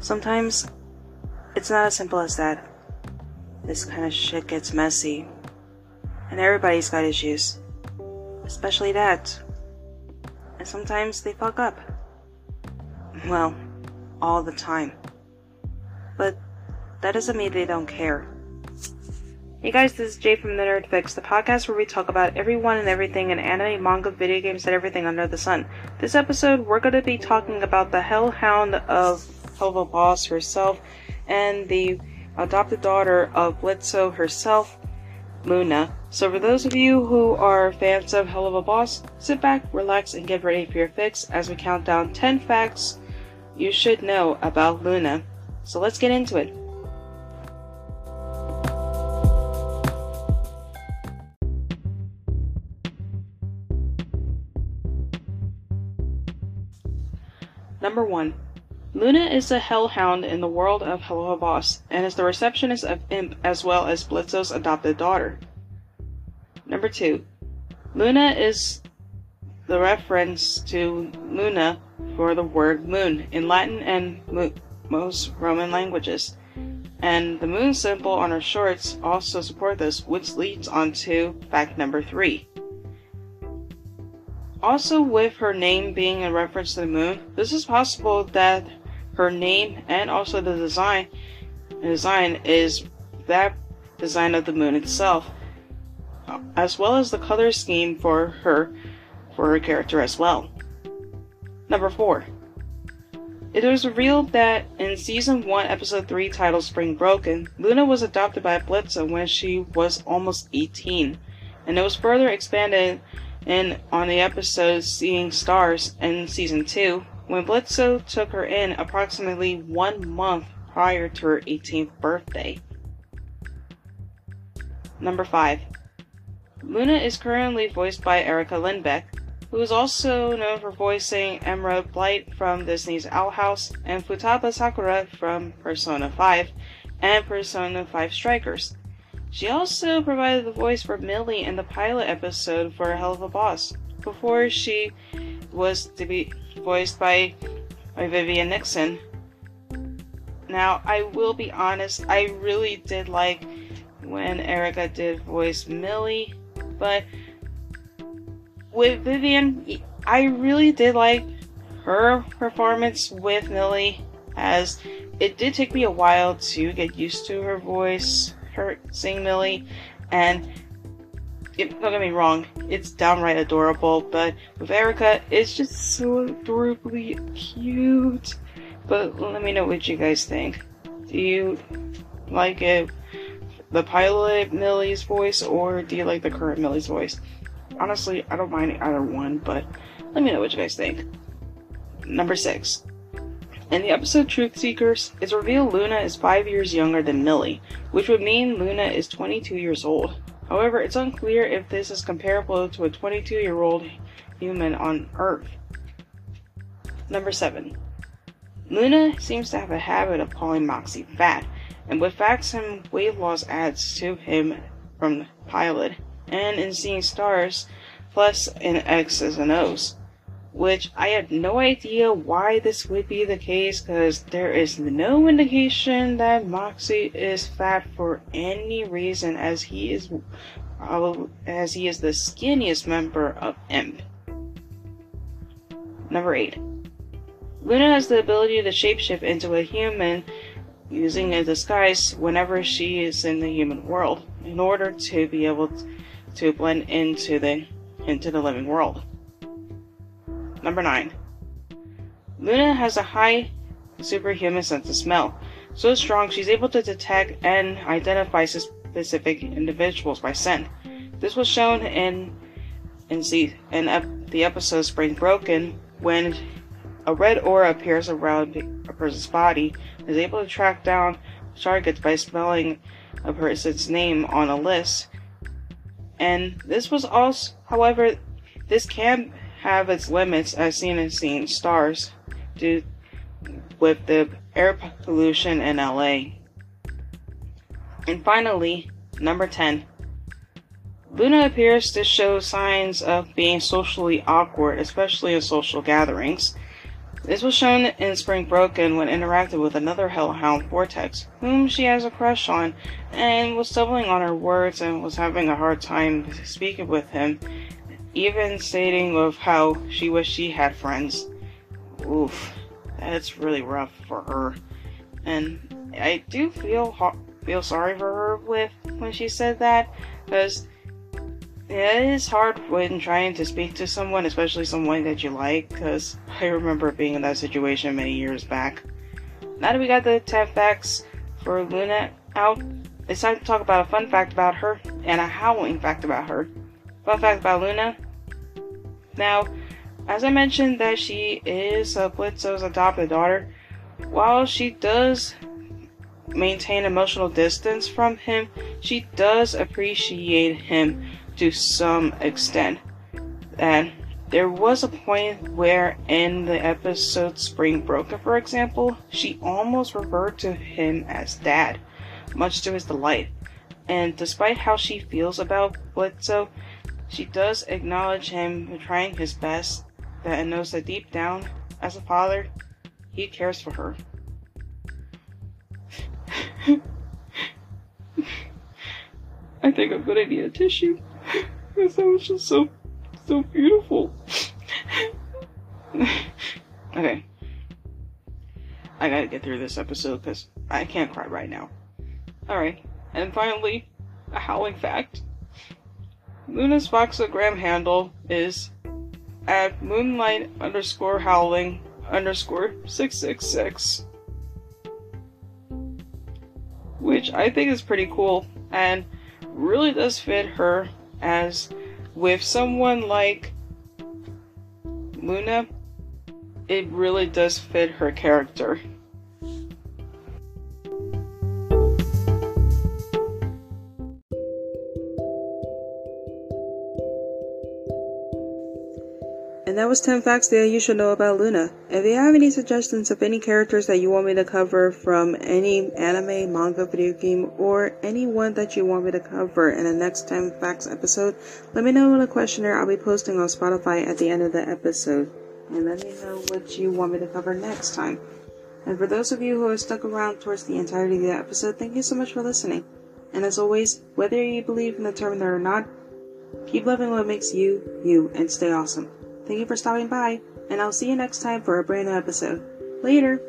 Sometimes it's not as simple as that. This kind of shit gets messy. And everybody's got issues. Especially dads. And sometimes they fuck up. Well, all the time. But that doesn't mean they don't care. Hey guys, this is Jay from the Nerd Fix, the podcast where we talk about everyone and everything in anime, manga, video games, and everything under the sun. This episode, we're going to be talking about the Hellhound of Helluva Boss herself and the adopted daughter of Blitzo herself, Loona. So for those of you who are fans of Helluva Boss, sit back, relax, and get ready for your fix as we count down 10 facts you should know about Loona. So let's get into it. Number 1. Loona is a hellhound in the world of Helluva Boss and is the receptionist of Imp as well as Blitzo's adopted daughter. Number 2. Loona is the reference to Luna for the word moon in Latin and mo- most Roman languages. And the moon symbol on her shorts also support this, which leads on to fact number 3. Also, with her name being a reference to the moon, this is possible that her name and also the design design is that design of the moon itself, as well as the color scheme for her for her character as well. Number four. It was revealed that in season 1, episode 3, titled Spring Broken, Loona was adopted by Blitzo when she was almost 18, and it was further expanded in on the episode Seeing Stars in season 2 when Blitzo took her in approximately one month prior to her 18th birthday. Number 5. Loona is currently voiced by Erica Lindbeck, who is also known for voicing Emerald Blight from Disney's Owl House and Futaba Sakura from Persona 5 and Persona 5 Strikers. She also provided the voice for Millie in the pilot episode for Helluva Boss, before she was to be voiced by, by Vivian Nixon. Now, I will be honest, I really did like when Erica did voice Millie, but with Vivian, I really did like her performance with Millie, as it did take me a while to get used to her voice, her singing Millie, and don't get me wrong, it's downright adorable, but with Erica, it's just so adorably cute. But let me know what you guys think. Do you like it, the pilot Millie's voice, or do you like the current Millie's voice? Honestly, I don't mind either one, but let me know what you guys think. Number 6. In the episode Truth Seekers, it's revealed Loona is 5 years younger than Millie, which would mean Loona is 22 years old. However, it's unclear if this is comparable to a 22 year old human on Earth. Number 7. Loona seems to have a habit of calling Moxxie fat, and with facts and weight loss adds to him from the pilot, and in Seeing Stars, plus in X's and O's. Which I have no idea why this would be the case, because there is no indication that Moxxie is fat for any reason, as he is as he is the skinniest member of Imp. Number eight. Loona has the ability to shapeshift into a human using a disguise whenever she is in the human world in order to be able to blend into the into the living world. Number 9. Loona has a high superhuman sense of smell, so strong she's able to detect and identify specific individuals by scent. This was shown in in, the, in ep, the episode Spring Broken when a red aura appears around a person's body and is able to track down targets by smelling a person's name on a list. And this was also, however, this can have its limits as seen in Seeing Stars due with the air pollution in LA. And finally, number 10. Loona appears to show signs of being socially awkward, especially in social gatherings. This was shown in Spring Broken when interacted with another Hellhound, Vortex, whom she has a crush on, and was stumbling on her words and was having a hard time speaking with him, even stating of how she wished she had friends. Oof, that's really rough for her. And I do feel feel sorry for her with when she said that, because it is hard when trying to speak to someone, especially someone that you like, because I remember being in that situation many years back. Now that we got the 10 facts for Loona out, it's time to talk about a fun fact about her and a howling fact about her. Fun fact about Loona. Now, as I mentioned that she is uh, Blitzo's adopted daughter, while she does maintain emotional distance from him, she does appreciate him to some extent. And there was a point where, in the episode Spring Broken, for example, she almost referred to him as dad, much to his delight. And despite how she feels about Blitzo, she does acknowledge him trying his best, that and knows that deep down, as a father, he cares for her. I think I'm gonna need a tissue. Because that was just so, so beautiful. okay. I gotta get through this episode because I can't cry right now. Alright, and finally, a howling fact. Loona's Foxogram handle is at moonlight underscore howling underscore 666. Which I think is pretty cool and really does fit her as with someone like Loona, it really does fit her character. That was 10 facts that you should know about Loona. If you have any suggestions of any characters that you want me to cover from any anime, manga, video game, or anyone that you want me to cover in the next 10 facts episode, let me know in the questionnaire I'll be posting on Spotify at the end of the episode. And let me know what you want me to cover next time. And for those of you who have stuck around towards the entirety of the episode, thank you so much for listening. And as always, whether you believe in the Terminator or not, keep loving what makes you, you, and stay awesome. Thank you for stopping by, and I'll see you next time for a brand new episode. Later!